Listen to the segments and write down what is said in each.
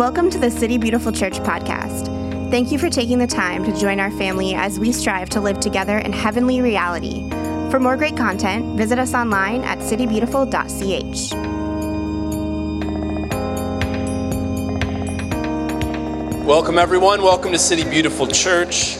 Welcome to the City Beautiful Church podcast. Thank you for taking the time to join our family as we strive to live together in heavenly reality. For more great content, visit us online at citybeautiful.ch. Welcome, everyone. Welcome to City Beautiful Church.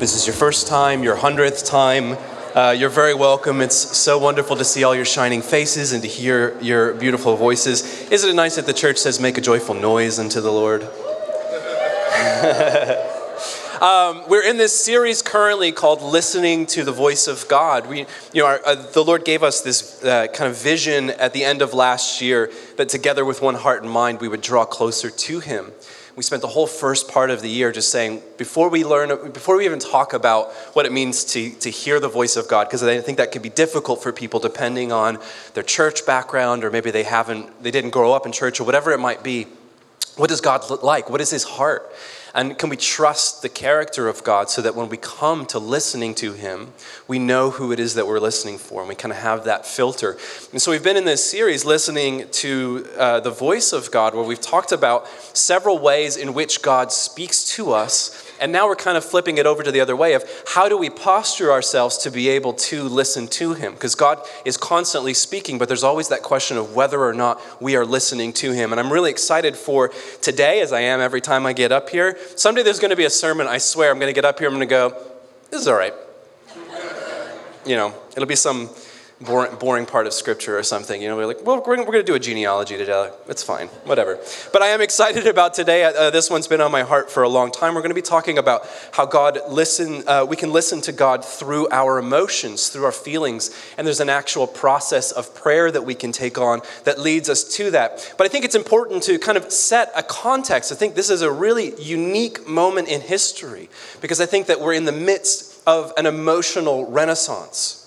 This is your first time, your hundredth time. Uh, you're very welcome. It's so wonderful to see all your shining faces and to hear your beautiful voices. Isn't it nice that the church says, make a joyful noise unto the Lord? um, we're in this series currently called Listening to the Voice of God. We, you know, our, uh, the Lord gave us this uh, kind of vision at the end of last year that together with one heart and mind, we would draw closer to Him we spent the whole first part of the year just saying before we learn before we even talk about what it means to, to hear the voice of god because i think that can be difficult for people depending on their church background or maybe they haven't they didn't grow up in church or whatever it might be. What does god look like? What is his heart and can we trust the character of God so that when we come to listening to Him, we know who it is that we're listening for and we kind of have that filter? And so we've been in this series listening to uh, the voice of God where we've talked about several ways in which God speaks to us and now we're kind of flipping it over to the other way of how do we posture ourselves to be able to listen to Him? Because God is constantly speaking, but there's always that question of whether or not we are listening to Him. And I'm really excited for today, as I am every time I get up here. Someday there's going to be a sermon, I swear, I'm going to get up here, I'm going to go, this is all right. You know, it'll be some boring, boring part of scripture or something. You know, we're like, well, we're, we're going to do a genealogy today. It's fine, whatever. But I am excited about today. Uh, this one's been on my heart for a long time. We're going to be talking about how God listen. Uh, we can listen to God through our emotions, through our feelings, and there's an actual process of prayer that we can take on that leads us to that. But I think it's important to kind of set a context. I think this is a really unique moment in history because I think that we're in the midst of an emotional renaissance.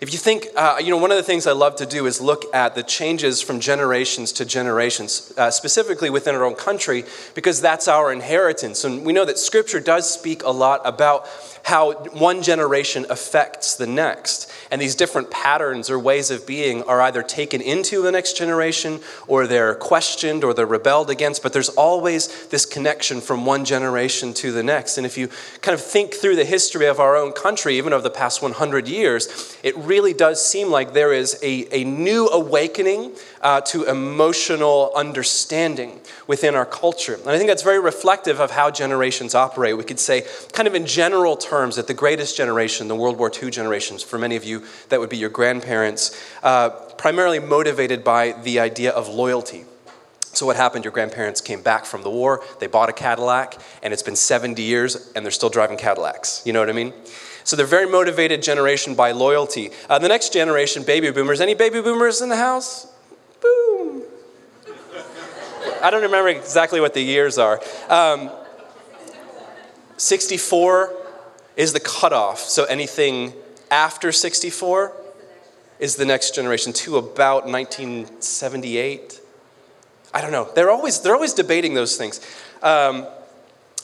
If you think, uh, you know, one of the things I love to do is look at the changes from generations to generations, uh, specifically within our own country, because that's our inheritance. And we know that Scripture does speak a lot about how one generation affects the next. And these different patterns or ways of being are either taken into the next generation or they're questioned or they're rebelled against, but there's always this connection from one generation to the next. And if you kind of think through the history of our own country, even over the past 100 years, it really does seem like there is a, a new awakening uh, to emotional understanding within our culture. And I think that's very reflective of how generations operate. We could say, kind of in general terms, that the greatest generation, the World War II generations, for many of you, that would be your grandparents, uh, primarily motivated by the idea of loyalty. So, what happened? Your grandparents came back from the war, they bought a Cadillac, and it's been 70 years, and they're still driving Cadillacs. You know what I mean? So, they're very motivated generation by loyalty. Uh, the next generation, baby boomers. Any baby boomers in the house? Boom. I don't remember exactly what the years are. Um, 64 is the cutoff. So, anything after 64 is the next generation to about 1978. I don't know. They're always, they're always debating those things. Um,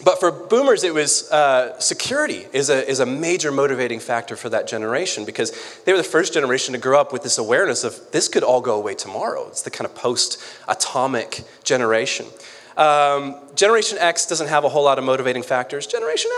but for boomers, it was uh, security is a, is a major motivating factor for that generation because they were the first generation to grow up with this awareness of this could all go away tomorrow. It's the kind of post atomic generation. Um, generation X doesn't have a whole lot of motivating factors. Generation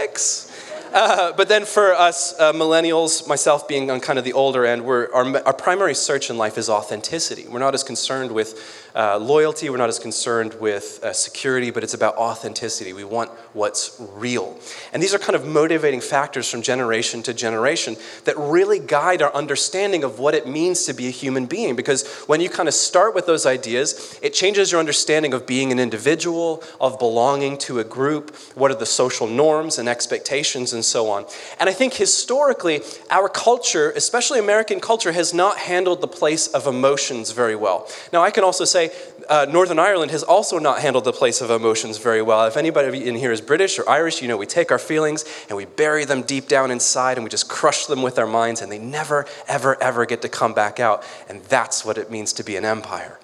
X uh, but then for us uh, millennials, myself being on kind of the older end, our, our primary search in life is authenticity. We're not as concerned with uh, loyalty, we're not as concerned with uh, security, but it's about authenticity. We want what's real. And these are kind of motivating factors from generation to generation that really guide our understanding of what it means to be a human being. Because when you kind of start with those ideas, it changes your understanding of being an individual, of belonging to a group, what are the social norms and expectations and so on. And I think historically, our culture, especially American culture, has not handled the place of emotions very well. Now, I can also say uh, Northern Ireland has also not handled the place of emotions very well. If anybody in here is British or Irish, you know we take our feelings and we bury them deep down inside and we just crush them with our minds and they never, ever, ever get to come back out. And that's what it means to be an empire.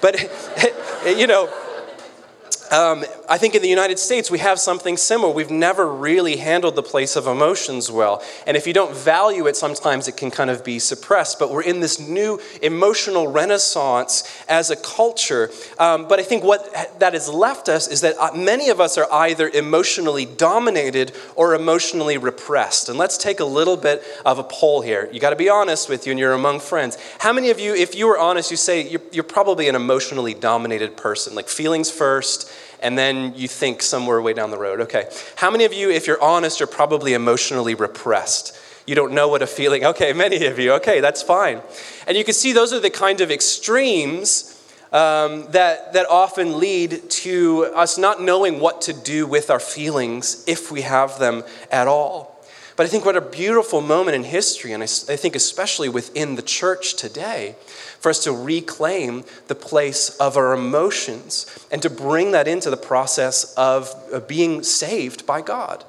But, you know, Um, I think in the United States, we have something similar. We've never really handled the place of emotions well. And if you don't value it, sometimes it can kind of be suppressed. But we're in this new emotional renaissance as a culture. Um, but I think what that has left us is that uh, many of us are either emotionally dominated or emotionally repressed. And let's take a little bit of a poll here. You got to be honest with you, and you're among friends. How many of you, if you were honest, you say you're, you're probably an emotionally dominated person, like feelings first? And then you think somewhere way down the road. Okay. How many of you, if you're honest, are probably emotionally repressed? You don't know what a feeling, okay, many of you, okay, that's fine. And you can see those are the kind of extremes um, that, that often lead to us not knowing what to do with our feelings if we have them at all. But I think what a beautiful moment in history, and I, think especially within the church today, for us to reclaim the place of our emotions and to bring that into the process of being saved by God.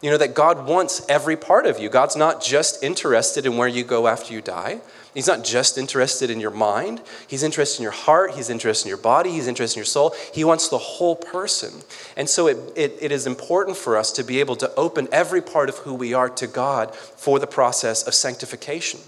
You know, that God wants every part of you. God's not just interested in where you go after you die. He's not just interested in your mind. He's interested in your heart. He's interested in your body. He's interested in your soul. He wants the whole person. And so it, it, it is important for us to be able to open every part of who we are to God for the process of sanctification.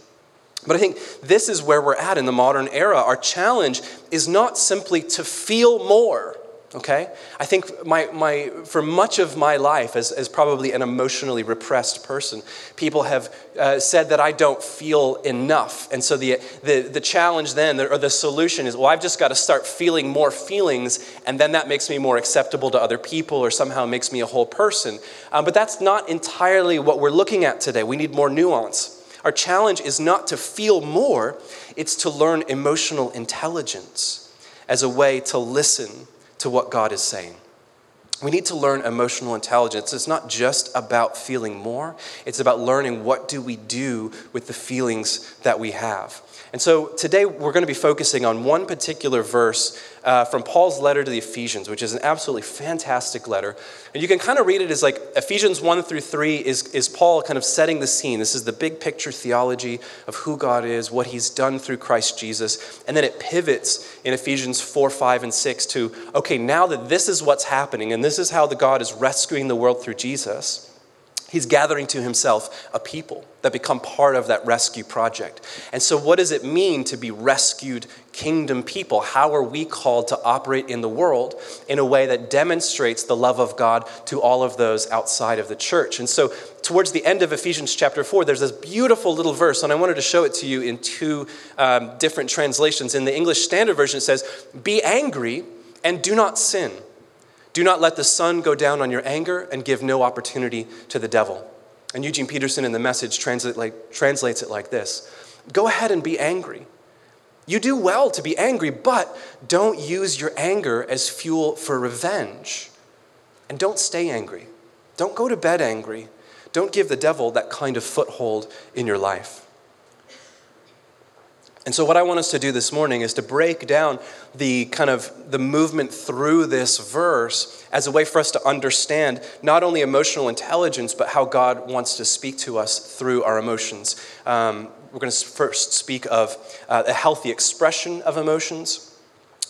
But I think this is where we're at in the modern era. Our challenge is not simply to feel more, okay? I think my, my, for much of my life, as, as probably an emotionally repressed person, people have uh, said that I don't feel enough. And so the, the, the challenge then, or the solution is, well, I've just got to start feeling more feelings, and then that makes me more acceptable to other people or somehow makes me a whole person. Um, but that's not entirely what we're looking at today. We need more nuance. Our challenge is not to feel more, it's to learn emotional intelligence as a way to listen to what God is saying. We need to learn emotional intelligence. It's not just about feeling more, it's about learning what do we do with the feelings that we have. And so today we're going to be focusing on one particular verse uh, from Paul's letter to the Ephesians, which is an absolutely fantastic letter. And you can kind of read it as like Ephesians 1 through 3 is, is Paul kind of setting the scene. This is the big picture theology of who God is, what he's done through Christ Jesus. And then it pivots in Ephesians 4, 5, and 6 to, okay, now that this is what's happening, and this is how the God is rescuing the world through Jesus He's gathering to himself a people that become part of that rescue project. And so, what does it mean to be rescued kingdom people? How are we called to operate in the world in a way that demonstrates the love of God to all of those outside of the church? And so, towards the end of Ephesians chapter 4, there's this beautiful little verse, and I wanted to show it to you in two um, different translations. In the English Standard Version, it says, Be angry and do not sin. Do not let the sun go down on your anger and give no opportunity to the devil. And Eugene Peterson in the message translate like, translates it like this Go ahead and be angry. You do well to be angry, but don't use your anger as fuel for revenge. And don't stay angry. Don't go to bed angry. Don't give the devil that kind of foothold in your life. And so what I want us to do this morning is to break down the kind of the movement through this verse as a way for us to understand not only emotional intelligence but how God wants to speak to us through our emotions. Um, we're going to first speak of uh, a healthy expression of emotions,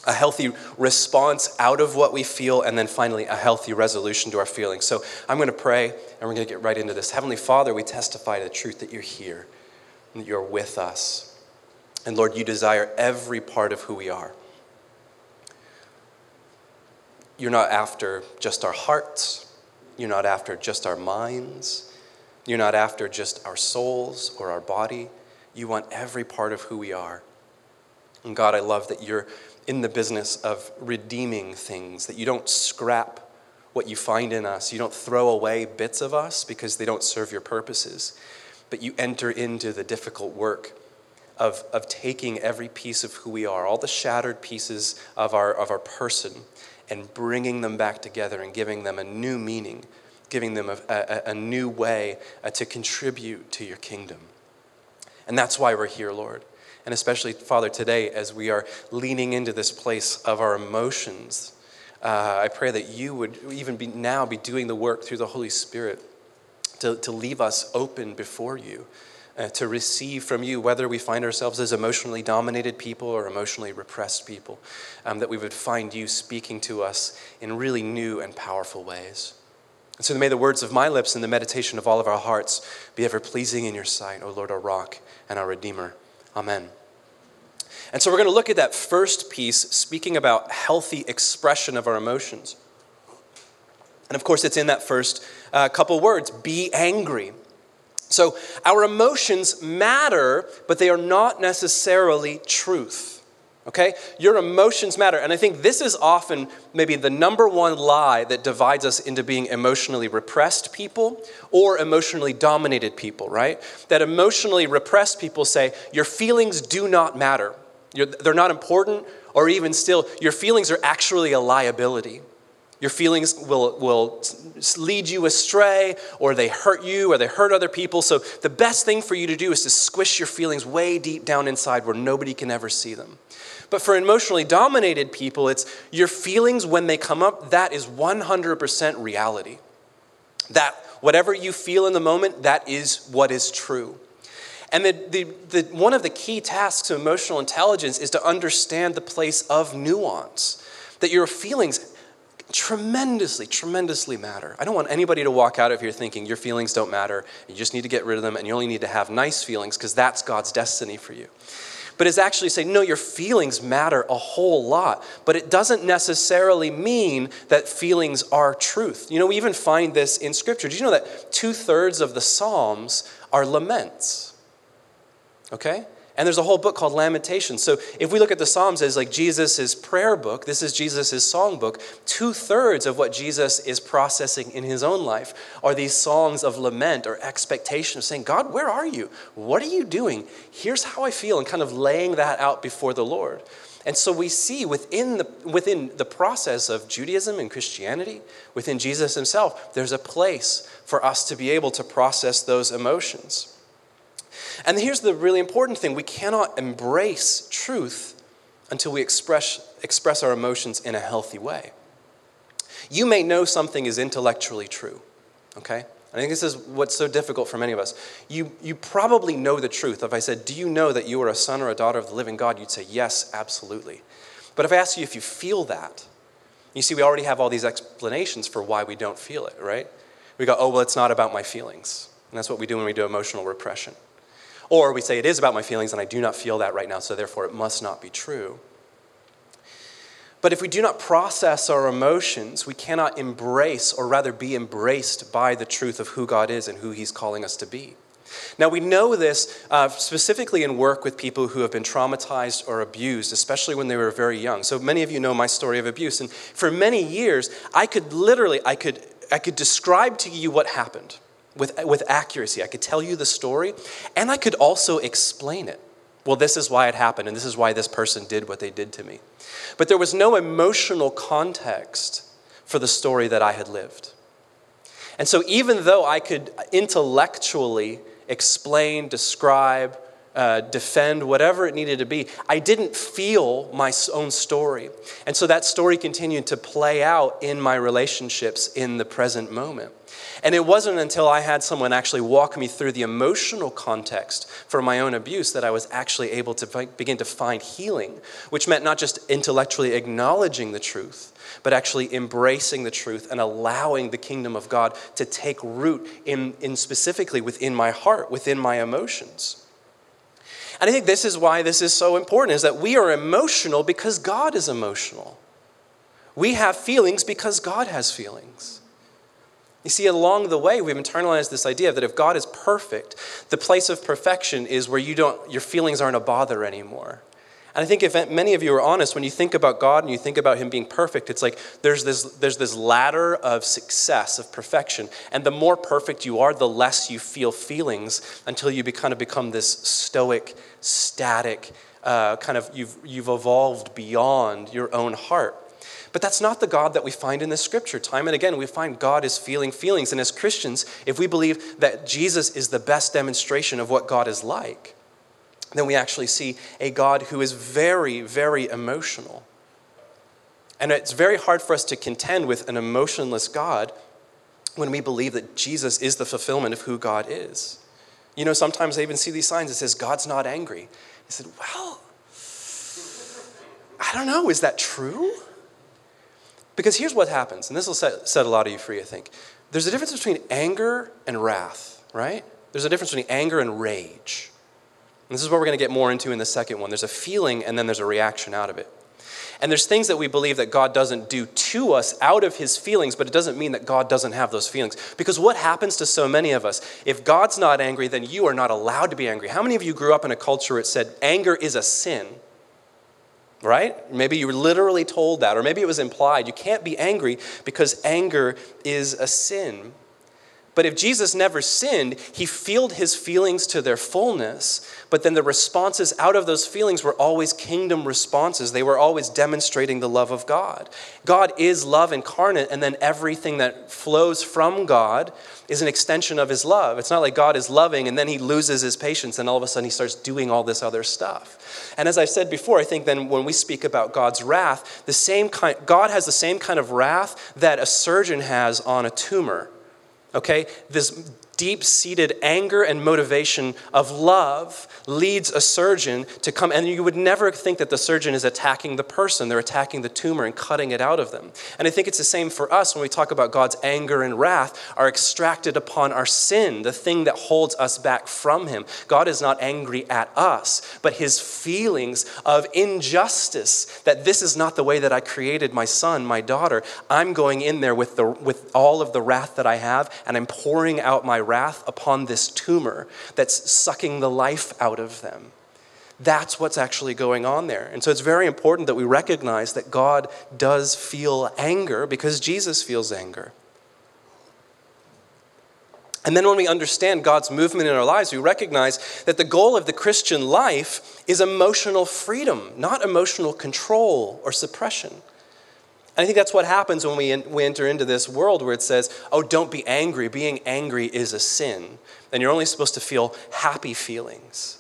a healthy response out of what we feel, and then finally a healthy resolution to our feelings. So I'm going to pray and we're going to get right into this. Heavenly Father, we testify to the truth that you're here and that you're with us. And Lord, you desire every part of who we are. You're not after just our hearts, you're not after just our minds, you're not after just our souls or our body. You want every part of who we are. And God, I love that you're in the business of redeeming things, that you don't scrap what you find in us. You don't throw away bits of us because they don't serve your purposes, but you enter into the difficult work of, of taking every piece of who we are, all the shattered pieces of our, of our person, and bringing them back together and giving them a new meaning, giving them a, a, a new way uh, to contribute to your kingdom. And that's why we're here, Lord. And especially, Father, today, as we are leaning into this place of our emotions, uh, I pray that you would even be now be doing the work through the Holy Spirit to, to leave us open before you. Uh, to receive from you, whether we find ourselves as emotionally dominated people or emotionally repressed people, um, that we would find you speaking to us in really new and powerful ways. And so may the words of my lips and the meditation of all of our hearts be ever pleasing in your sight, O Lord, our rock and our Redeemer. Amen. And so we're going to look at that first piece, speaking about healthy expression of our emotions. And of course, it's in that first uh, couple words be angry. So our emotions matter, but they are not necessarily truth. Okay? Your emotions matter. And I think this is often maybe the number one lie that divides us into being emotionally repressed people or emotionally dominated people, right? That emotionally repressed people say, your feelings do not matter. You're, they're not important, or even still, your feelings are actually a liability. Your feelings will, will lead you astray, or they hurt you, or they hurt other people. So, the best thing for you to do is to squish your feelings way deep down inside where nobody can ever see them. But for emotionally dominated people, it's your feelings when they come up, that is 100% reality. That whatever you feel in the moment, that is what is true. And the, the, the, one of the key tasks of emotional intelligence is to understand the place of nuance. That your feelings tremendously, tremendously matter. I don't want anybody to walk out of here thinking your feelings don't matter, you just need to get rid of them, and you only need to have nice feelings because that's God's destiny for you. But it's actually saying, no, your feelings matter a whole lot, but it doesn't necessarily mean that feelings are truth. You know, we even find this in Scripture. Do you know that two thirds of the Psalms are laments? Okay? And there's a whole book called Lamentations. So if we look at the Psalms as like Jesus' prayer book, this is Jesus' song book, two thirds of what Jesus is processing in his own life are these songs of lament or expectation of saying, God, where are you? What are you doing? Here's how I feel, and kind of laying that out before the Lord. And so we see within the, within the process of Judaism and Christianity, within Jesus himself, there's a place for us to be able to process those emotions. And here's the really important thing we cannot embrace truth until we express, express our emotions in a healthy way. You may know something is intellectually true, okay? I think this is what's so difficult for many of us. You, you probably know the truth. If I said, Do you know that you are a son or a daughter of the living God? You'd say, Yes, absolutely. But if I ask you if you feel that, you see, we already have all these explanations for why we don't feel it, right? We go, Oh, well, it's not about my feelings. And that's what we do when we do emotional repression. Or we say, it is about my feelings and I do not feel that right now, so therefore it must not be true. But if we do not process our emotions, we cannot embrace, or rather be embraced by the truth of who God is and who He's calling us to be. Now, we know this uh, specifically in work with people who have been traumatized or abused, especially when they were very young. So many of you know my story of abuse. And for many years, I could literally, I could, I could describe to you what happened with, with accuracy. I could tell you the story, and I could also explain it. Well, this is why it happened, and this is why this person did what they did to me. But there was no emotional context for the story that I had lived. And so, even though I could intellectually explain, describe, uh, defend, whatever it needed to be, I didn't feel my own story. And so that story continued to play out in my relationships in the present moment. And it wasn't until I had someone actually walk me through the emotional context for my own abuse that I was actually able to begin to find healing, which meant not just intellectually acknowledging the truth, but actually embracing the truth and allowing the kingdom of God to take root in, in specifically within my heart, within my emotions. And I think this is why this is so important is that we are emotional because God is emotional. We have feelings because God has feelings. You see, along the way, we've internalized this idea that if God is perfect, the place of perfection is where you don't, your feelings aren't a bother anymore. And I think if many of you are honest, when you think about God and you think about Him being perfect, it's like there's this, there's this ladder of success, of perfection. And the more perfect you are, the less you feel feelings until you kind of become this stoic, static, uh, kind of, you've, you've evolved beyond your own heart. But that's not the God that we find in the scripture. Time and again, we find God is feeling feelings. And as Christians, if we believe that Jesus is the best demonstration of what God is like, then we actually see a God who is very, very emotional. And it's very hard for us to contend with an emotionless God when we believe that Jesus is the fulfillment of who God is. You know, sometimes I even see these signs that says God's not angry. I said, well, I don't know, is that true? Because here's what happens, and this will set, set a lot of you free, I think. There's a difference between anger and wrath, right? There's a difference between anger and rage. And this is what we're going to get more into in the second one. There's a feeling and then there's a reaction out of it. And there's things that we believe that God doesn't do to us out of his feelings, but it doesn't mean that God doesn't have those feelings. Because what happens to so many of us? If God's not angry, then you are not allowed to be angry. How many of you grew up in a culture where it said anger is a sin? Right? Maybe you were literally told that, or maybe it was implied. You can't be angry because anger is a sin. But if Jesus never sinned, he filled his feelings to their fullness, but then the responses out of those feelings were always kingdom responses. They were always demonstrating the love of God. God is love incarnate, and then everything that flows from God is an extension of his love. It's not like God is loving and then he loses his patience and all of a sudden he starts doing all this other stuff. And as I've said before, I think then when we speak about God's wrath, the same kind God has the same kind of wrath that a surgeon has on a tumor okay? This deep seated anger and motivation of love leads a surgeon to come, and you would never think that the surgeon is attacking the person. They're attacking the tumor and cutting it out of them. And I think it's the same for us when we talk about God's anger and wrath are extracted upon our sin, the thing that holds us back from Him. God is not angry at us, but His feelings of injustice that this is not the way that I created my son, my daughter. I'm going in there with, the, with all of the wrath that I have, and I'm pouring out my wrath upon this tumor that's sucking the life out of them. That's what's actually going on there. And so it's very important that we recognize that God does feel anger because Jesus feels anger. And then when we understand God's movement in our lives, we recognize that the goal of the Christian life is emotional freedom, not emotional control or suppression. I think that's what happens when we, we enter into this world where it says, oh, don't be angry. Being angry is a sin. And you're only supposed to feel happy feelings.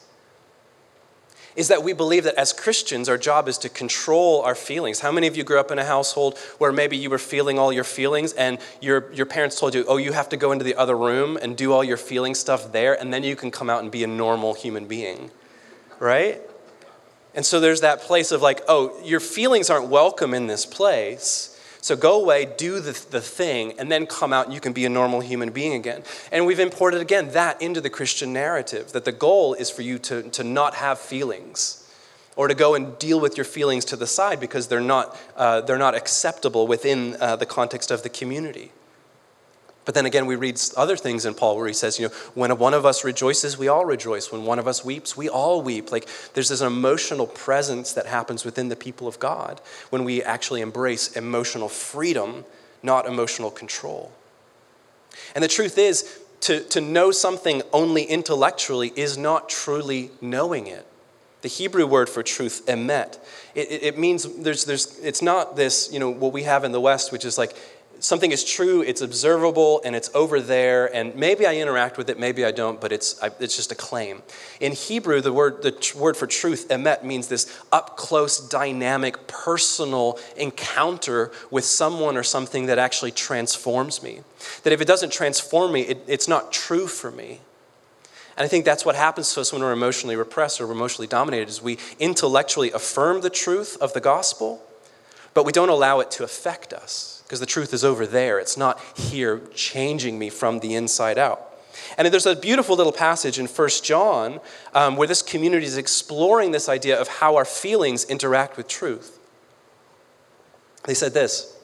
Is that we believe that as Christians, our job is to control our feelings. How many of you grew up in a household where maybe you were feeling all your feelings and your, your parents told you, oh, you have to go into the other room and do all your feeling stuff there, and then you can come out and be a normal human being? Right? And so there's that place of like, oh, your feelings aren't welcome in this place. So go away, do the, the thing, and then come out and you can be a normal human being again. And we've imported again that into the Christian narrative that the goal is for you to, to not have feelings or to go and deal with your feelings to the side because they're not, uh, they're not acceptable within uh, the context of the community. But then again, we read other things in Paul where he says, you know, when one of us rejoices, we all rejoice. When one of us weeps, we all weep. Like there's this emotional presence that happens within the people of God when we actually embrace emotional freedom, not emotional control. And the truth is, to, to know something only intellectually is not truly knowing it. The Hebrew word for truth, emet, it, it, means there's, there's, it's not this, you know, what we have in the West, which is like something is true, it's observable, and it's over there, and maybe I interact with it, maybe I don't, but it's, I, it's just a claim. In Hebrew, the word, the word for truth, emet, means this up close, dynamic, personal encounter with someone or something that actually transforms me. That if it doesn't transform me, it, it's not true for me. And I think that's what happens to us when we're emotionally repressed or we're emotionally dominated is we intellectually affirm the truth of the gospel, but we don't allow it to affect us because the truth is over there. It's not here changing me from the inside out. And there's a beautiful little passage in 1 John um, where this community is exploring this idea of how our feelings interact with truth. They said this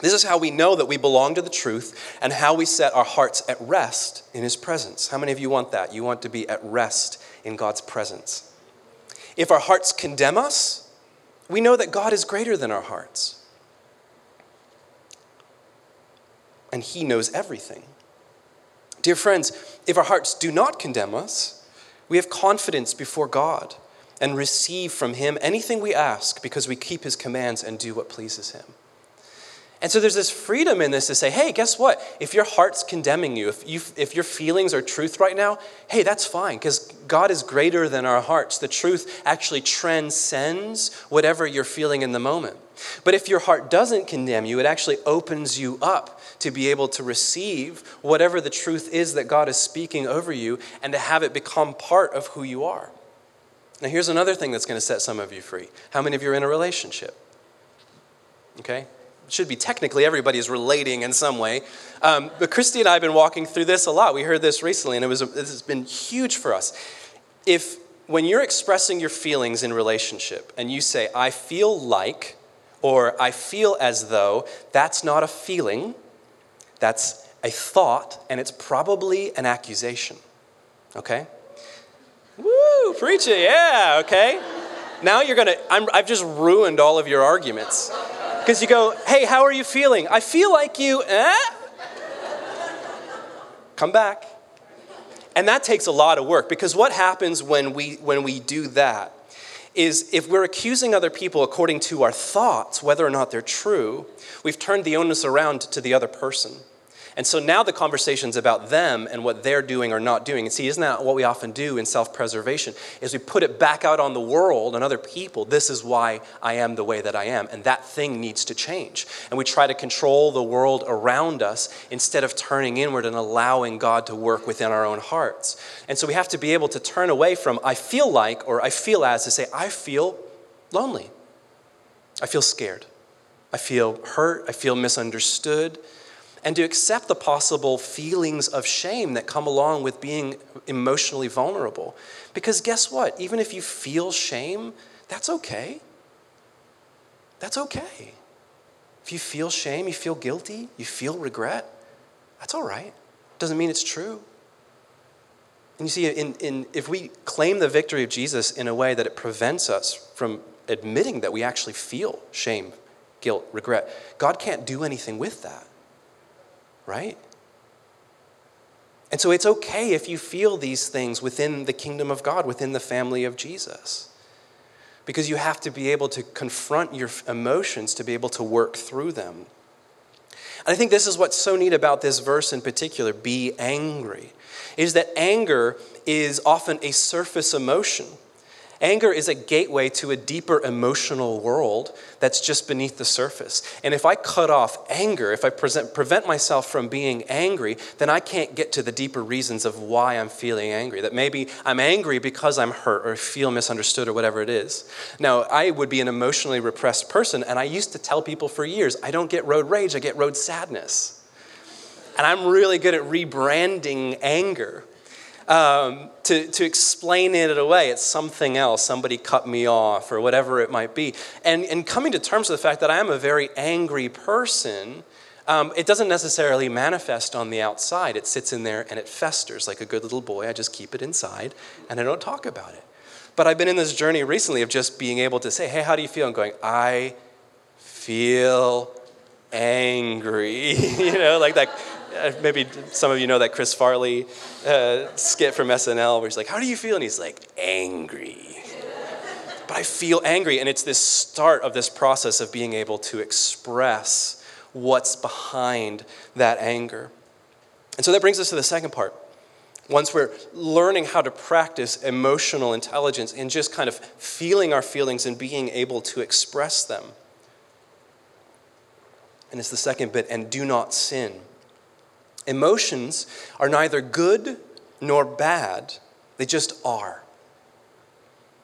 This is how we know that we belong to the truth and how we set our hearts at rest in His presence. How many of you want that? You want to be at rest in God's presence. If our hearts condemn us, we know that God is greater than our hearts. And He knows everything. Dear friends, if our hearts do not condemn us, we have confidence before God and receive from Him anything we ask because we keep His commands and do what pleases Him. And so there's this freedom in this to say, hey, guess what? If your heart's condemning you, if, you, if your feelings are truth right now, hey, that's fine because God is greater than our hearts. The truth actually transcends whatever you're feeling in the moment. But if your heart doesn't condemn you, it actually opens you up to be able to receive whatever the truth is that God is speaking over you and to have it become part of who you are. Now, here's another thing that's going to set some of you free. How many of you are in a relationship? Okay? It should be technically everybody is relating in some way. Um, but Christy and I have been walking through this a lot. We heard this recently, and it was, this has been huge for us. If when you're expressing your feelings in relationship and you say, I feel like, or I feel as though, that's not a feeling, that's a thought, and it's probably an accusation. Okay? Woo, preach it, yeah, okay. Now you're gonna, i have just ruined all of your arguments. Because you go, hey, how are you feeling? I feel like you, eh? Come back. And that takes a lot of work because what happens when we, when we do that is if we're accusing other people according to our thoughts, whether or not they're true, we've turned the onus around to the other person. And so now the conversation's about them and what they're doing or not doing. And see, isn't that what we often do in self-preservation? Is we put it back out on the world and other people. This is why I am the way that I am, and that thing needs to change. And we try to control the world around us instead of turning inward and allowing God to work within our own hearts. And so we have to be able to turn away from I feel like or I feel as to say I feel lonely. I feel scared. I feel hurt. I feel misunderstood and to accept the possible feelings of shame that come along with being emotionally vulnerable. Because guess what? Even if you feel shame, that's okay. That's okay. If you feel shame, you feel guilty, you feel regret, that's all right. Doesn't mean it's true. And you see, in, in, if we claim the victory of Jesus in a way that it prevents us from admitting that we actually feel shame, guilt, regret, God can't do anything with that right? And so it's okay if you feel these things within the kingdom of God, within the family of Jesus. Because you have to be able to confront your emotions to be able to work through them. And I think this is what's so neat about this verse in particular be angry, is that anger is often a surface emotion. Anger is a gateway to a deeper emotional world that's just beneath the surface. And if I cut off anger, if I present, prevent myself from being angry, then I can't get to the deeper reasons of why I'm feeling angry. That maybe I'm angry because I'm hurt or feel misunderstood or whatever it is. Now, I would be an emotionally repressed person, and I used to tell people for years I don't get road rage, I get road sadness. And I'm really good at rebranding anger um, to, to explain it away. It's something else. Somebody cut me off, or whatever it might be. And, and coming to terms with the fact that I am a very angry person. Um, it doesn't necessarily manifest on the outside. It sits in there and it festers like a good little boy. I just keep it inside and I don't talk about it. But I've been in this journey recently of just being able to say, hey, how do you feel? And going, I feel angry. you know, like that maybe some of you know that Chris Farley uh, skit from SNL where he's like, How do you feel? And he's like, Angry. but I feel angry. And it's this start of this process of being able to express what's behind that anger. And so that brings us to the second part. Once we're learning how to practice emotional intelligence and just kind of feeling our feelings and being able to express them. And it's the second bit, and do not sin. Emotions are neither good nor bad, they just are.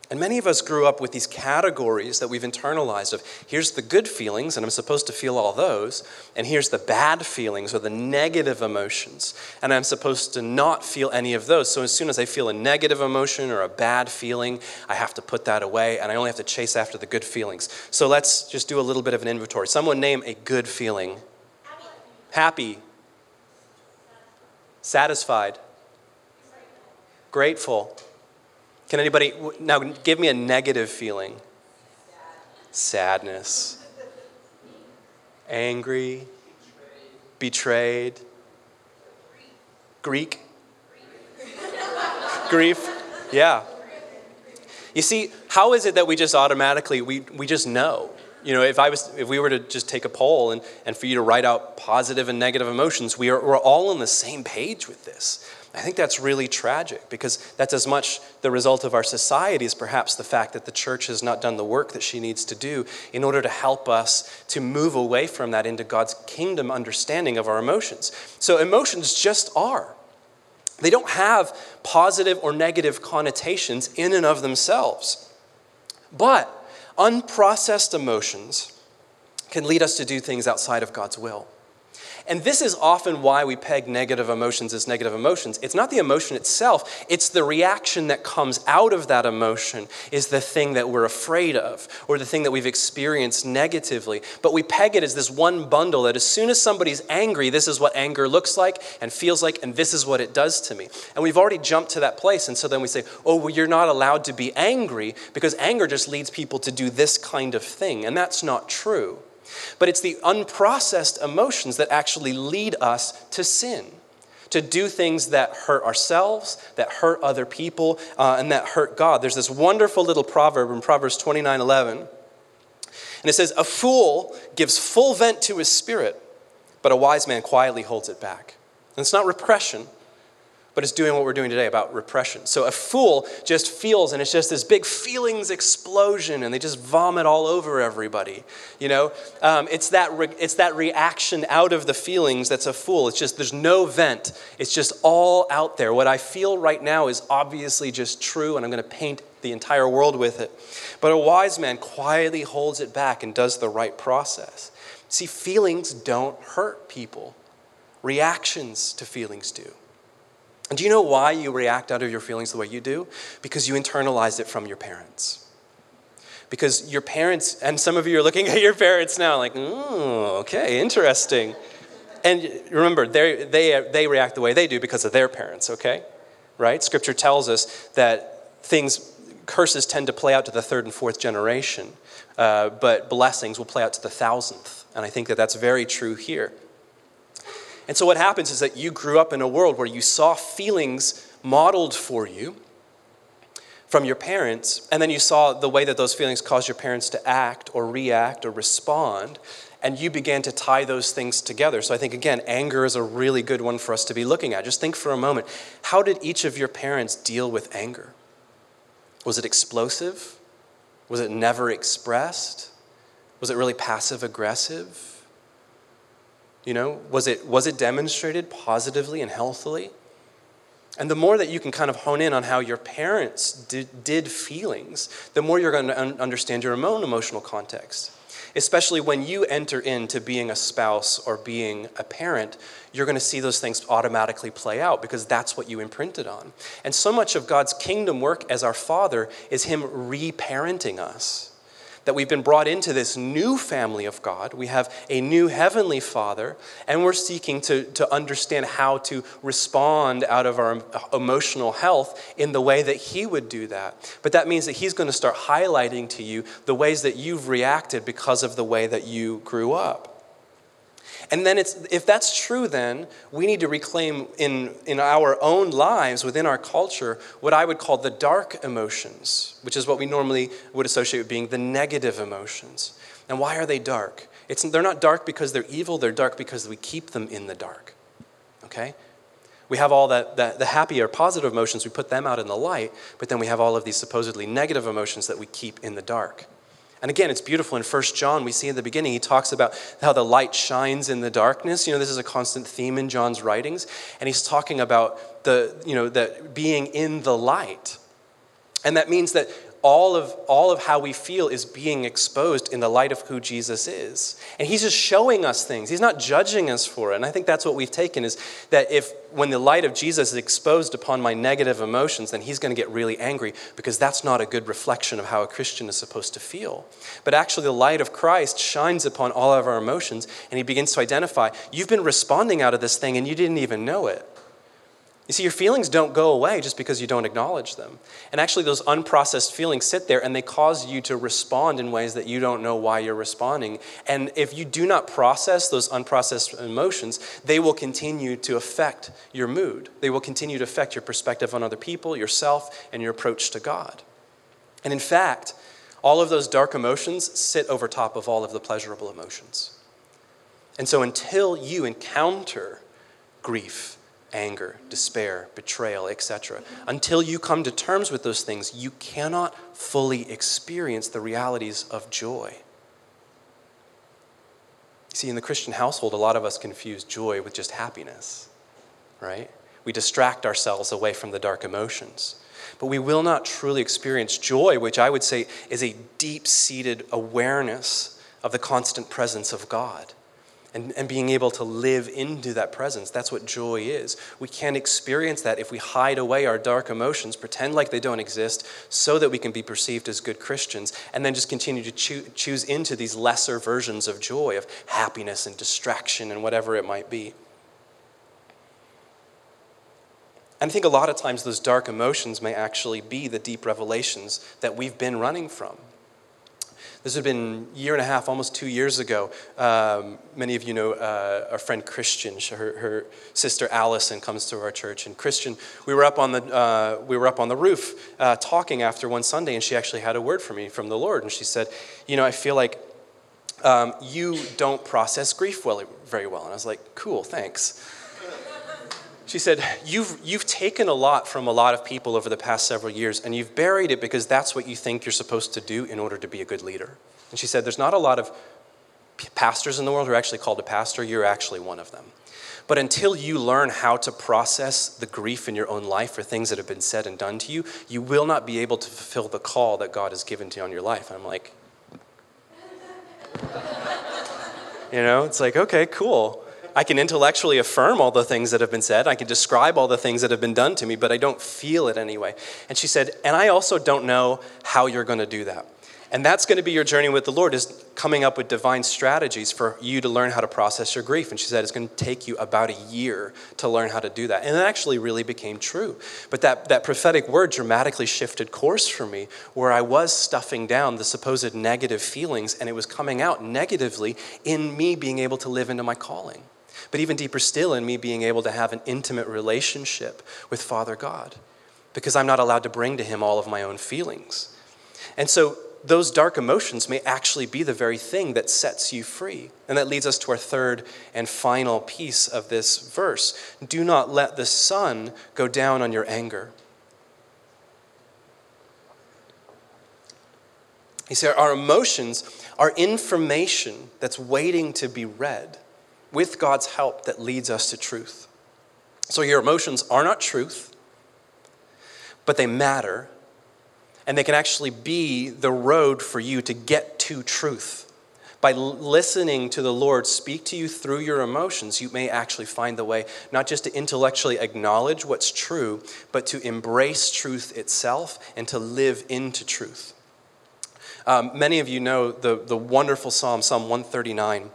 And many of us grew up with these categories that we've internalized of here's the good feelings, and I'm supposed to feel all those, and here's the bad feelings or the negative emotions, and I'm supposed to not feel any of those. So as soon as I feel a negative emotion or a bad feeling, I have to put that away, and I only have to chase after the good feelings. So let's just do a little bit of an inventory. Someone name a good feeling. Happy. Happy satisfied, grateful. Can anybody now give me a negative feeling? Sadness, angry, betrayed, Greek, grief. Yeah. You see, how is it that we just automatically, we, we just know? You know, if, I was, if we were to just take a poll and, and for you to write out positive and negative emotions, we are, we're all on the same page with this. I think that's really tragic because that's as much the result of our society as perhaps the fact that the church has not done the work that she needs to do in order to help us to move away from that into God's kingdom understanding of our emotions. So, emotions just are. They don't have positive or negative connotations in and of themselves. But unprocessed emotions can lead us to do things outside of God's will. And this is often why we peg negative emotions as negative emotions. It's not the emotion itself, it's the reaction that comes out of that emotion is the thing that we're afraid of or the thing that we've experienced negatively. But we peg it as this one bundle that as soon as somebody's angry, this is what anger looks like and feels like, and this is what it does to me. And we've already jumped to that place. And so then we say, oh, well, you're not allowed to be angry because anger just leads people to do this kind of thing. And that's not true. But it's the unprocessed emotions that actually lead us to sin, to do things that hurt ourselves, that hurt other people, uh, and that hurt God. There's this wonderful little proverb in Proverbs 29 11. And it says, A fool gives full vent to his spirit, but a wise man quietly holds it back. And it's not repression, but it's doing what we're doing today about repression. So a fool just feels, and it's just this big feelings explosion, and they just vomit all over everybody. You know, um, it's that re- it's that reaction out of the feelings that's a fool. It's just there's no vent. It's just all out there. What I feel right now is obviously just true, and I'm going to paint the entire world with it. But a wise man quietly holds it back and does the right process. See, feelings don't hurt people. Reactions to feelings do. And do you know why you react out of your feelings the way you do? Because you internalized it from your parents. Because your parents, and some of you are looking at your parents now like, oh, okay, interesting. And remember, they, they, they react the way they do because of their parents, okay? Right? Scripture tells us that things, curses tend to play out to the third and fourth generation, uh, but blessings will play out to the thousandth. And I think that that's very true here. And so what happens is that you grew up in a world where you saw feelings modeled for you from your parents, and then you saw the way that those feelings caused your parents to act or react or respond, and you began to tie those things together. So I think, again, anger is a really good one for us to be looking at. Just think for a moment how did each of your parents deal with anger? Was it explosive? Was it never expressed? Was it really passive aggressive? You know, was it, was it demonstrated positively and healthily? And the more that you can kind of hone in on how your parents did, did feelings, the more you're going to un- understand your own emotional context. Especially when you enter into being a spouse or being a parent, you're going to see those things automatically play out because that's what you imprinted on. And so much of God's kingdom work as our Father is Him reparenting us that we've been brought into this new family of God. We have a new heavenly Father, and we're seeking to, to understand how to respond out of our emotional health in the way that He would do that. But that means that He's going to start highlighting to you the ways that you've reacted because of the way that you grew up. And then it's, if that's true, then we need to reclaim in, in our own lives, within our culture, what I would call the dark emotions, which is what we normally would associate with being the negative emotions. And why are they dark? It's, they're not dark because they're evil, they're dark because we keep them in the dark. Okay? We have all that, that, the happy or positive emotions, we put them out in the light, but then we have all of these supposedly negative emotions that we keep in the dark. And again, it's beautiful in First John. We see in the beginning, he talks about how the light shines in the darkness. You know, this is a constant theme in John's writings. And he's talking about the, you know, that being in the light. And that means that all of, all of how we feel is being exposed in the light of who Jesus is. And he's just showing us things. He's not judging us for it. And I think that's what we've taken is that if when the light of Jesus is exposed upon my negative emotions, then he's going to get really angry because that's not a good reflection of how a Christian is supposed to feel. But actually, the light of Christ shines upon all of our emotions and he begins to identify you've been responding out of this thing and you didn't even know it. You see, your feelings don't go away just because you don't acknowledge them. And actually, those unprocessed feelings sit there and they cause you to respond in ways that you don't know why you're responding. And if you do not process those unprocessed emotions, they will continue to affect your mood. They will continue to affect your perspective on other people, yourself, and your approach to God. And in fact, all of those dark emotions sit over top of all of the pleasurable emotions. And so until you encounter grief, anger, despair, betrayal, etc., until you come to terms with those things, you cannot fully experience the realities of joy. See, in the Christian household, a lot of us confuse joy with just happiness, right? We distract ourselves away from the dark emotions. But we will not truly experience joy, which I would say is a deep seated awareness of the constant presence of God and, and being able to live into that presence. That's what joy is. We can't experience that if we hide away our dark emotions, pretend like they don't exist, so that we can be perceived as good Christians, and then just continue to choo- choose into these lesser versions of joy, of happiness and distraction and whatever it might be. And I think a lot of times those dark emotions may actually be the deep revelations that we've been running from. This had been a year and a half, almost two years ago. Um, many of you know uh, our friend Christian. Her, her, sister Allison comes to our church, and Christian, we were up on the uh, we were up on the roof uh, talking after one Sunday, and she actually had a word for me from the Lord, and she said, "You know, I feel like um, you don't process grief well, very well." And I was like, "Cool, thanks." She said, you've, you've taken a lot from a lot of people over the past several years, and you've buried it because that's what you think you're supposed to do in order to be a good leader. And she said, There's not a lot of pastors in the world who are actually called a pastor. You're actually one of them. But until you learn how to process the grief in your own life for things that have been said and done to you, you will not be able to fulfill the call that God has given to you on your life. And I'm like, you know, it's like, okay, cool. I can intellectually affirm all the things that have been said. I can describe all the things that have been done to me, but I don't feel it anyway. And she said, and I also don't know how you're going to do that. And that's going to be your journey with the Lord is coming up with divine strategies for you to learn how to process your grief. And she said it's going to take you about a year to learn how to do that. And it actually really became true. But that, that prophetic word dramatically shifted course for me, where I was stuffing down the supposed negative feelings, and it was coming out negatively in me being able to live into my calling. But even deeper still, in me being able to have an intimate relationship with Father God, because I'm not allowed to bring to Him all of my own feelings. And so those dark emotions may actually be the very thing that sets you free. And that leads us to our third and final piece of this verse. Do not let the sun go down on your anger. He said, Our emotions are information that's waiting to be read with God's help that leads us to truth. So your emotions are not truth, but they matter and they can actually be the road for you to get to truth. By listening to the Lord speak to you through your emotions, you may actually find the way not just to intellectually acknowledge what's true, but to embrace truth itself and to live into truth. Um, many of you know the, the wonderful Psalm, Psalm 139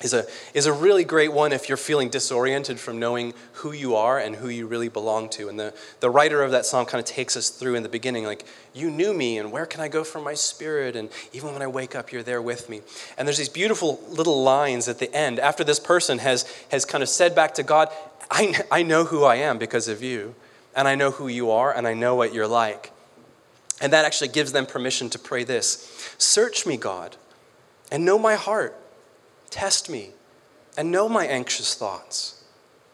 is a, is a really great one if you're feeling disoriented from knowing who you are and who you really belong to. And the, the writer of that psalm kind of takes us through in the beginning, like, you knew me, and where can I go from my spirit? And even when I wake up, you're there with me. And there's these beautiful little lines at the end after this person has, has kind of said back to God, I, I know who I am because of you, and I know who you are, and I know what you're like. And that actually gives them permission to pray this Search me, God, and know my heart Test me and know my anxious thoughts.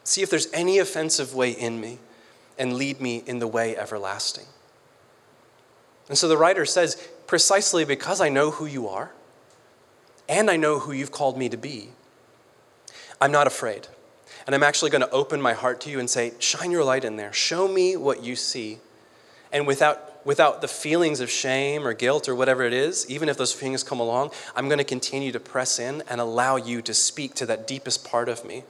See if there's any offensive way in me and lead me in the way everlasting. And so the writer says, precisely because I know who you are and I know who you've called me to be, I'm not afraid. And I'm actually going to open my heart to you and say, shine your light in there. Show me what you see. And without without the feelings of shame or guilt or whatever it is, even if those feelings come along, I'm going to continue to press in and allow you to speak to that deepest part of me.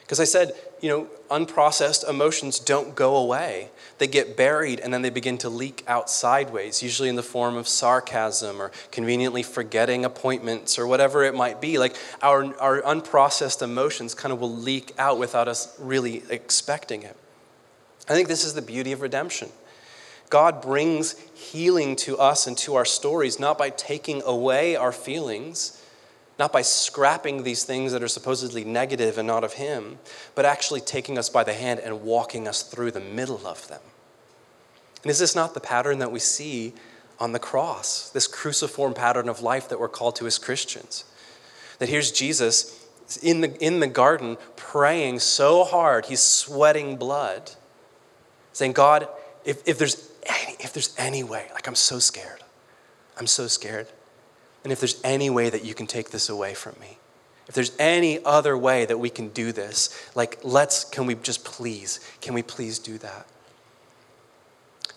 Because I said, you know, unprocessed emotions don't go away. They get buried and then they begin to leak out sideways, usually in the form of sarcasm or conveniently forgetting appointments or whatever it might be. Like our, our unprocessed emotions kind of will leak out without us really expecting it. I think this is the beauty of redemption. God brings healing to us and to our stories, not by taking away our feelings, not by scrapping these things that are supposedly negative and not of Him, but actually taking us by the hand and walking us through the middle of them. And is this not the pattern that we see on the cross, this cruciform pattern of life that we're called to as Christians. That here's Jesus in the, in the garden praying so hard, he's sweating blood, saying, God, if, if, there's any, if there's any way, like I'm so scared, I'm so scared. And if there's any way that you can take this away from me, if there's any other way that we can do this, like let's, can we just please, can we please do that?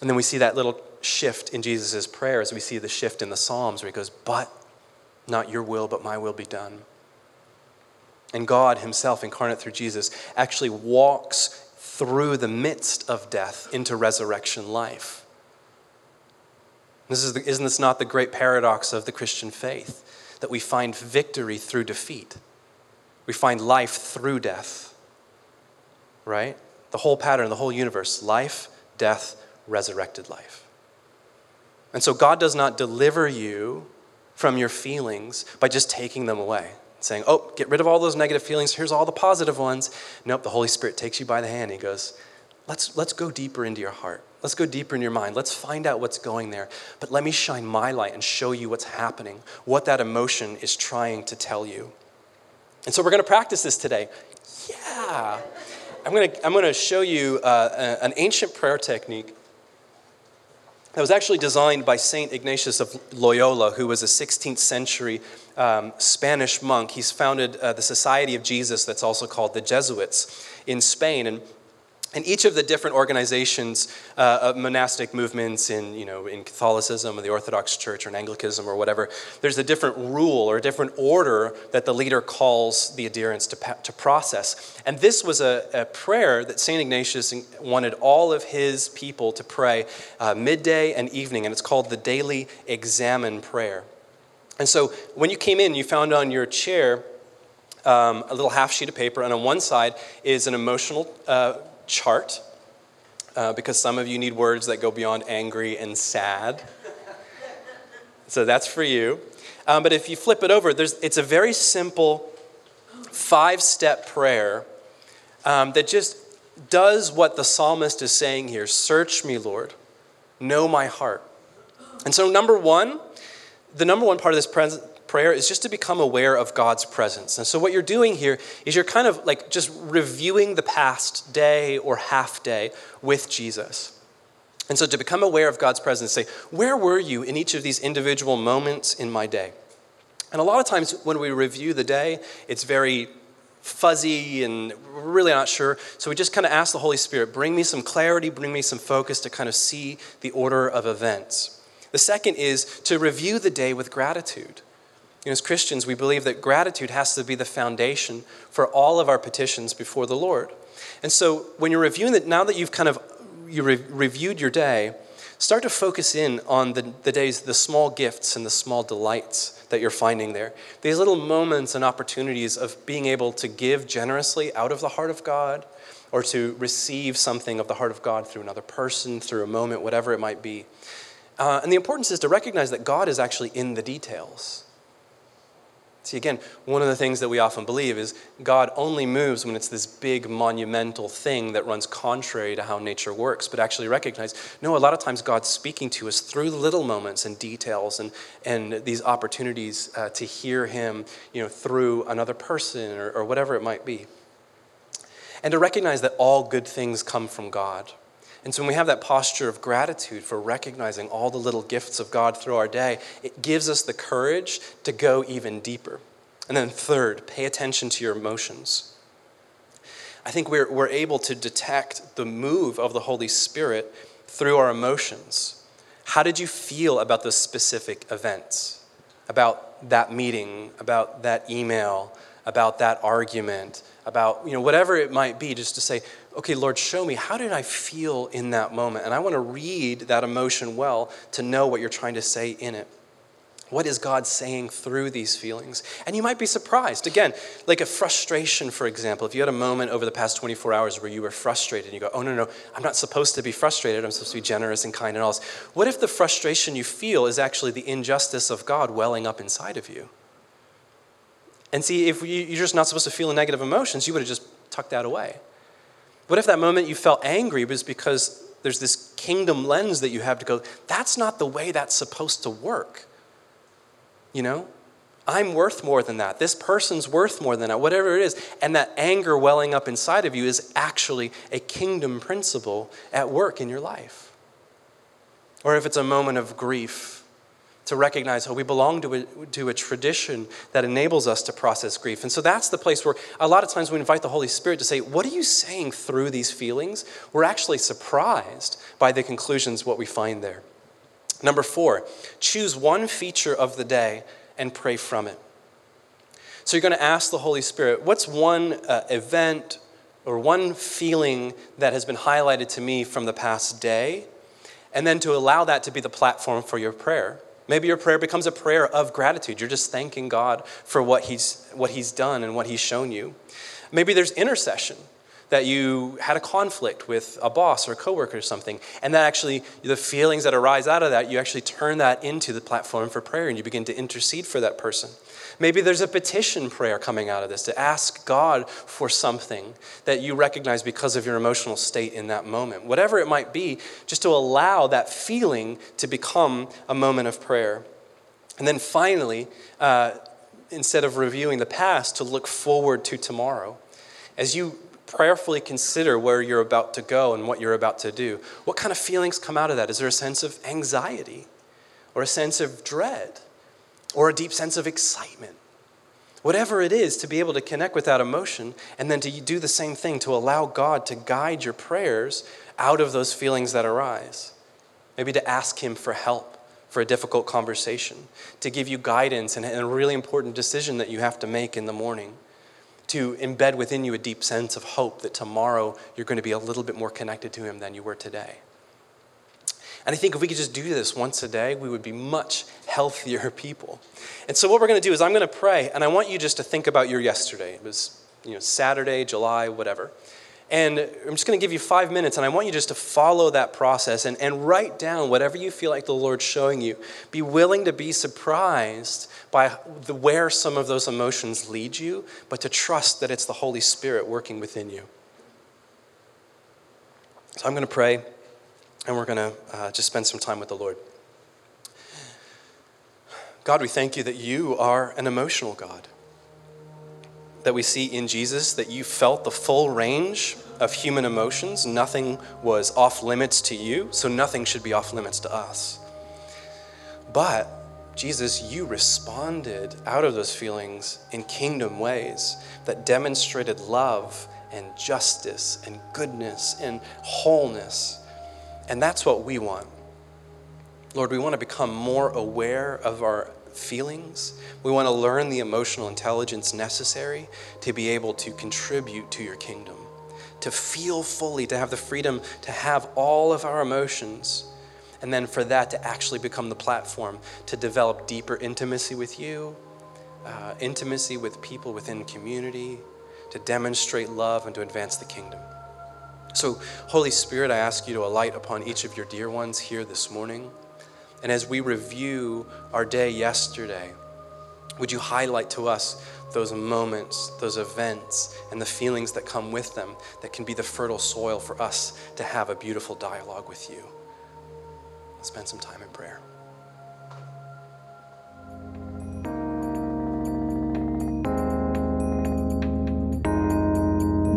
And then we see that little shift in Jesus' prayer as we see the shift in the Psalms where he goes, But not your will, but my will be done. And God Himself, incarnate through Jesus, actually walks through the midst of death into resurrection life. This is the, isn't this not the great paradox of the Christian faith? That we find victory through defeat, we find life through death. Right? The whole pattern, the whole universe life, death, resurrected life. And so God does not deliver you from your feelings by just taking them away saying, Oh, get rid of all those negative feelings. Here's all the positive ones. Nope, the Holy Spirit takes you by the hand. And he goes, let's, let's go deeper into your heart. Let's go deeper in your mind. Let's find out what's going there. But let me shine my light and show you what's happening, what that emotion is trying to tell you. And so we're going to practice this today. Yeah. I'm going to, I'm going to show you uh, an ancient prayer technique that was actually designed by St. Ignatius of Loyola, who was a 16th century um, Spanish monk. He's founded uh, the Society of Jesus, that's also called the Jesuits, in Spain. And and each of the different organizations, uh, monastic movements in, you know, in Catholicism or the Orthodox Church or in Anglicanism or whatever, there's a different rule or a different order that the leader calls the adherents to, to process. And this was a, a prayer that St. Ignatius wanted all of his people to pray uh, midday and evening, and it's called the Daily Examen Prayer. And so when you came in, you found on your chair um, a little half sheet of paper, and on one side is an emotional uh, chart, uh, because some of you need words that go beyond angry and sad. so that's for you. Um, but if you flip it over, it's a very simple five step prayer um, that just does what the psalmist is saying here Search me, Lord, know my heart. And so, number one, the number one part of this prayer is just to become aware of God's presence. And so, what you're doing here is you're kind of like just reviewing the past day or half day with Jesus. And so, to become aware of God's presence, say, Where were you in each of these individual moments in my day? And a lot of times when we review the day, it's very fuzzy and we're really not sure. So we just kind of ask the Holy Spirit, bring me some clarity, bring me some focus to kind of see the order of events. The second is to review the day with gratitude. You know, as Christians, we believe that gratitude has to be the foundation for all of our petitions before the Lord. And so when you're reviewing that, now that you've kind of you re- reviewed your day, start to focus in on the, the days, the small gifts and the small delights that you're finding there. These little moments and opportunities of being able to give generously out of the heart of God or to receive something of the heart of God through another person, through a moment, whatever it might be. Uh, and the importance is to recognize that God is actually in the details. See, again, one of the things that we often believe is God only moves when it's this big monumental thing that runs contrary to how nature works, but actually recognize no, a lot of times God's speaking to us through little moments and details and, and these opportunities uh, to hear Him you know, through another person or, or whatever it might be. And to recognize that all good things come from God. And so when we have that posture of gratitude for recognizing all the little gifts of God through our day, it gives us the courage to go even deeper. And then, third, pay attention to your emotions. I think we're, we're able to detect the move of the Holy Spirit through our emotions. How did you feel about those specific events? About that meeting, about that email, about that argument, about you know whatever it might be just to say okay lord show me how did i feel in that moment? And i want to read that emotion well to know what you're trying to say in it. What is god saying through these feelings? And you might be surprised. Again like a frustration for example. If you had a moment over the past 24 hours where you were frustrated and you go oh no no i'm not supposed to be frustrated. I'm supposed to be generous and kind and all this. What if the frustration you feel is actually the injustice of god welling up inside of you? And see, if you're just not supposed to feel negative emotions, you would have just tucked that away. What if that moment you felt angry was because There's this kingdom lens that you have to go, that's not the way that's supposed to work. You know? I'm worth more than that. This person's worth more than that, whatever it is. And that anger welling up inside of you is actually a kingdom principle at work in your life. Or if it's a moment of grief, to recognize how we belong to a, to a tradition that enables us to process grief. And so that's the place where a lot of times we invite the Holy Spirit to say, What are you saying through these feelings? We're actually surprised by the conclusions, what we find there. Number four, choose one feature of the day and pray from it. So you're going to ask the Holy Spirit, What's one uh, event or one feeling that has been highlighted to me from the past day? And then to allow that to be the platform for your prayer. Maybe your prayer becomes a prayer of gratitude. You're just thanking God for what he's, what he's done and what He's shown you. Maybe there's intercession that you had a conflict with a boss or a coworker or something, and that actually, the feelings that arise out of that, you actually turn that into the platform for prayer and you begin to intercede for that person. Maybe there's a petition prayer coming out of this to ask God for something that you recognize because of your emotional state in that moment. Whatever it might be, just to allow that feeling to become a moment of prayer. And then finally, uh, instead of reviewing the past, to look forward to tomorrow. As you prayerfully consider where you're about to go and what you're about to do, what kind of feelings come out of that? Is there a sense of anxiety or a sense of dread? Or a deep sense of excitement. Whatever it is, to be able to connect with that emotion and then to do the same thing to allow God to guide your prayers out of those feelings that arise. Maybe to ask Him for help for a difficult conversation, to give you guidance and a really important decision that you have to make in the morning, to embed within you a deep sense of hope that tomorrow you're going to be a little bit more connected to Him than you were today. And I think if we could just do this once a day, we would be much healthier people. And so what we're going to do is I'm going to pray, and I want you just to think about your yesterday. It was, you know, Saturday, July, whatever. And I'm just going to give you five minutes, and I want you just to follow that process and, and write down whatever you feel like the Lord's showing you. Be willing to be surprised by the, where some of those emotions lead you, but to trust that it's the Holy Spirit working within you. So I'm going to pray and we're going to uh, just spend some time with the Lord. God, we thank you that you are an emotional God. That we see in Jesus that you felt the full range of human emotions. Nothing was off limits to you, so nothing should be off limits to us. But, Jesus, you responded out of those feelings in kingdom ways that demonstrated love and justice and goodness and wholeness and that's what we want. Lord, we want to become more aware of our feelings. We want to learn the emotional intelligence necessary to be able to contribute to your kingdom, to feel fully, to have the freedom to have all of our emotions, and then for that to actually become the platform to develop deeper intimacy with you, uh, intimacy with people within community, to demonstrate love and to advance the kingdom. So, Holy Spirit, I ask you to alight upon each of your dear ones here this morning. And as we review our day yesterday, would you highlight to us those moments, those events, and the feelings that come with them that can be the fertile soil for us to have a beautiful dialogue with you? Let's spend some time in prayer.